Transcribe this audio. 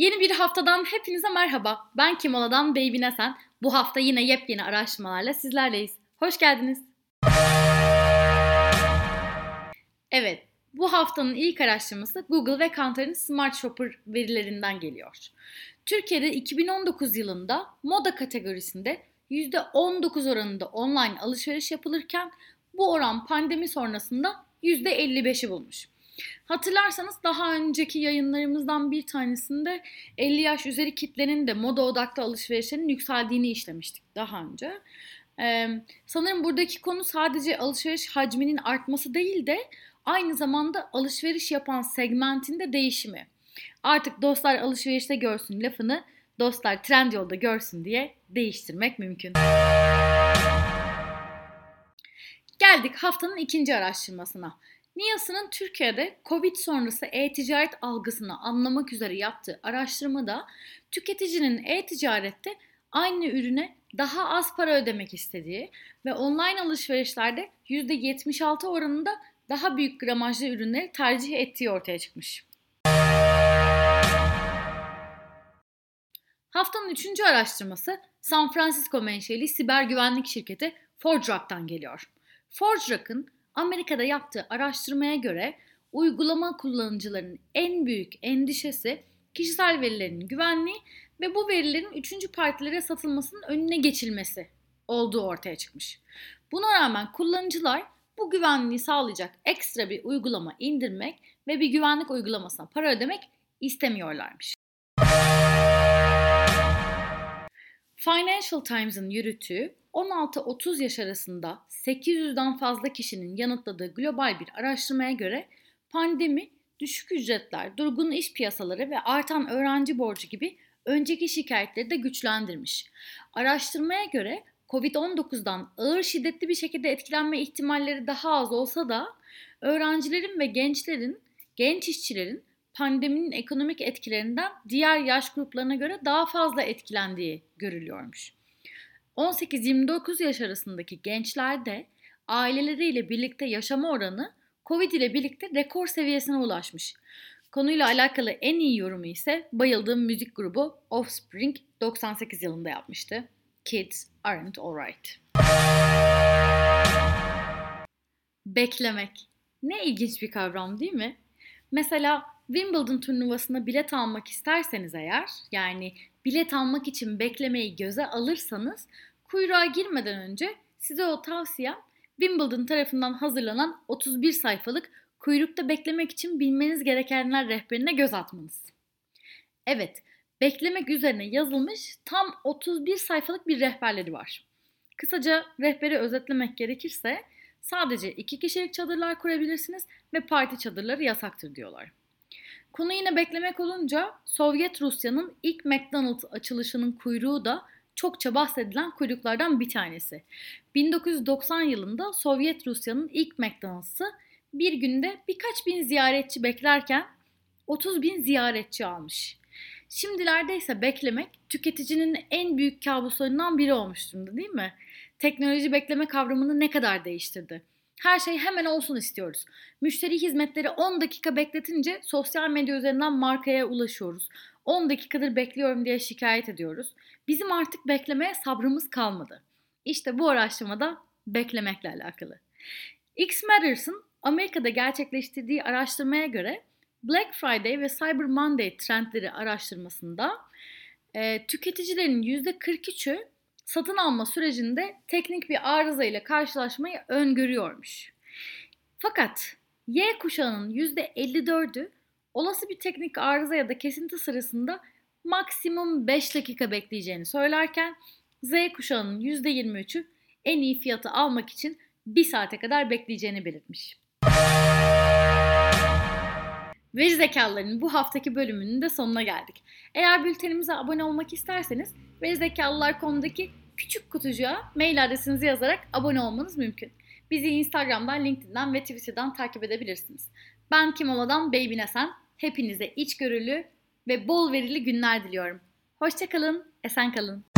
Yeni bir haftadan hepinize merhaba. Ben Kimola'dan Baby Nesen. Bu hafta yine yepyeni araştırmalarla sizlerleyiz. Hoş geldiniz. Evet, bu haftanın ilk araştırması Google ve Kantar'ın Smart Shopper verilerinden geliyor. Türkiye'de 2019 yılında moda kategorisinde %19 oranında online alışveriş yapılırken bu oran pandemi sonrasında %55'i bulmuş. Hatırlarsanız daha önceki yayınlarımızdan bir tanesinde 50 yaş üzeri kitlenin de moda odaklı alışverişlerin yükseldiğini işlemiştik daha önce. Ee, sanırım buradaki konu sadece alışveriş hacminin artması değil de aynı zamanda alışveriş yapan segmentin de değişimi. Artık dostlar alışverişte görsün lafını dostlar trend yolda görsün diye değiştirmek mümkün. Geldik haftanın ikinci araştırmasına. NİAS'ın Türkiye'de Covid sonrası e-ticaret algısını anlamak üzere yaptığı araştırmada tüketicinin e-ticarette aynı ürüne daha az para ödemek istediği ve online alışverişlerde %76 oranında daha büyük gramajlı ürünleri tercih ettiği ortaya çıkmış. Haftanın üçüncü araştırması San Francisco menşeli siber güvenlik şirketi ForgeRock'tan geliyor. ForgeRock'ın Amerika'da yaptığı araştırmaya göre uygulama kullanıcılarının en büyük endişesi kişisel verilerin güvenliği ve bu verilerin üçüncü partilere satılmasının önüne geçilmesi olduğu ortaya çıkmış. Buna rağmen kullanıcılar bu güvenliği sağlayacak ekstra bir uygulama indirmek ve bir güvenlik uygulamasına para ödemek istemiyorlarmış. Financial Times'ın yürüttüğü 16-30 yaş arasında 800'den fazla kişinin yanıtladığı global bir araştırmaya göre pandemi, düşük ücretler, durgun iş piyasaları ve artan öğrenci borcu gibi önceki şikayetleri de güçlendirmiş. Araştırmaya göre Covid-19'dan ağır şiddetli bir şekilde etkilenme ihtimalleri daha az olsa da öğrencilerin ve gençlerin, genç işçilerin pandeminin ekonomik etkilerinden diğer yaş gruplarına göre daha fazla etkilendiği görülüyormuş. 18-29 yaş arasındaki gençlerde aileleriyle birlikte yaşama oranı Covid ile birlikte rekor seviyesine ulaşmış. Konuyla alakalı en iyi yorumu ise bayıldığım müzik grubu Offspring 98 yılında yapmıştı. Kids aren't alright. Beklemek. Ne ilginç bir kavram değil mi? Mesela Wimbledon turnuvasına bilet almak isterseniz eğer, yani bilet almak için beklemeyi göze alırsanız kuyruğa girmeden önce size o tavsiyem Wimbledon tarafından hazırlanan 31 sayfalık kuyrukta beklemek için bilmeniz gerekenler rehberine göz atmanız. Evet, beklemek üzerine yazılmış tam 31 sayfalık bir rehberleri var. Kısaca rehberi özetlemek gerekirse sadece iki kişilik çadırlar kurabilirsiniz ve parti çadırları yasaktır diyorlar. Konu yine beklemek olunca Sovyet Rusya'nın ilk McDonald's açılışının kuyruğu da çokça bahsedilen kuyruklardan bir tanesi. 1990 yılında Sovyet Rusya'nın ilk McDonald's'ı bir günde birkaç bin ziyaretçi beklerken 30 bin ziyaretçi almış. Şimdilerde ise beklemek tüketicinin en büyük kabuslarından biri olmuş durumda değil mi? Teknoloji bekleme kavramını ne kadar değiştirdi? Her şey hemen olsun istiyoruz. Müşteri hizmetleri 10 dakika bekletince sosyal medya üzerinden markaya ulaşıyoruz. 10 dakikadır bekliyorum diye şikayet ediyoruz. Bizim artık beklemeye sabrımız kalmadı. İşte bu araştırmada beklemekle alakalı. X Matters'ın Amerika'da gerçekleştirdiği araştırmaya göre Black Friday ve Cyber Monday trendleri araştırmasında e, tüketicilerin %43'ü satın alma sürecinde teknik bir arıza ile karşılaşmayı öngörüyormuş. Fakat Y kuşağının %54'ü olası bir teknik arıza ya da kesinti sırasında maksimum 5 dakika bekleyeceğini söylerken Z kuşağının %23'ü en iyi fiyatı almak için 1 saate kadar bekleyeceğini belirtmiş. Veri zekalıların bu haftaki bölümünün de sonuna geldik. Eğer bültenimize abone olmak isterseniz Veri zekalılar konudaki küçük kutucuğa mail adresinizi yazarak abone olmanız mümkün. Bizi Instagram'dan, LinkedIn'den ve Twitter'dan takip edebilirsiniz. Ben Kim Ola'dan Baby Nesen. Hepinize içgörülü ve bol verili günler diliyorum. Hoşçakalın, esen kalın.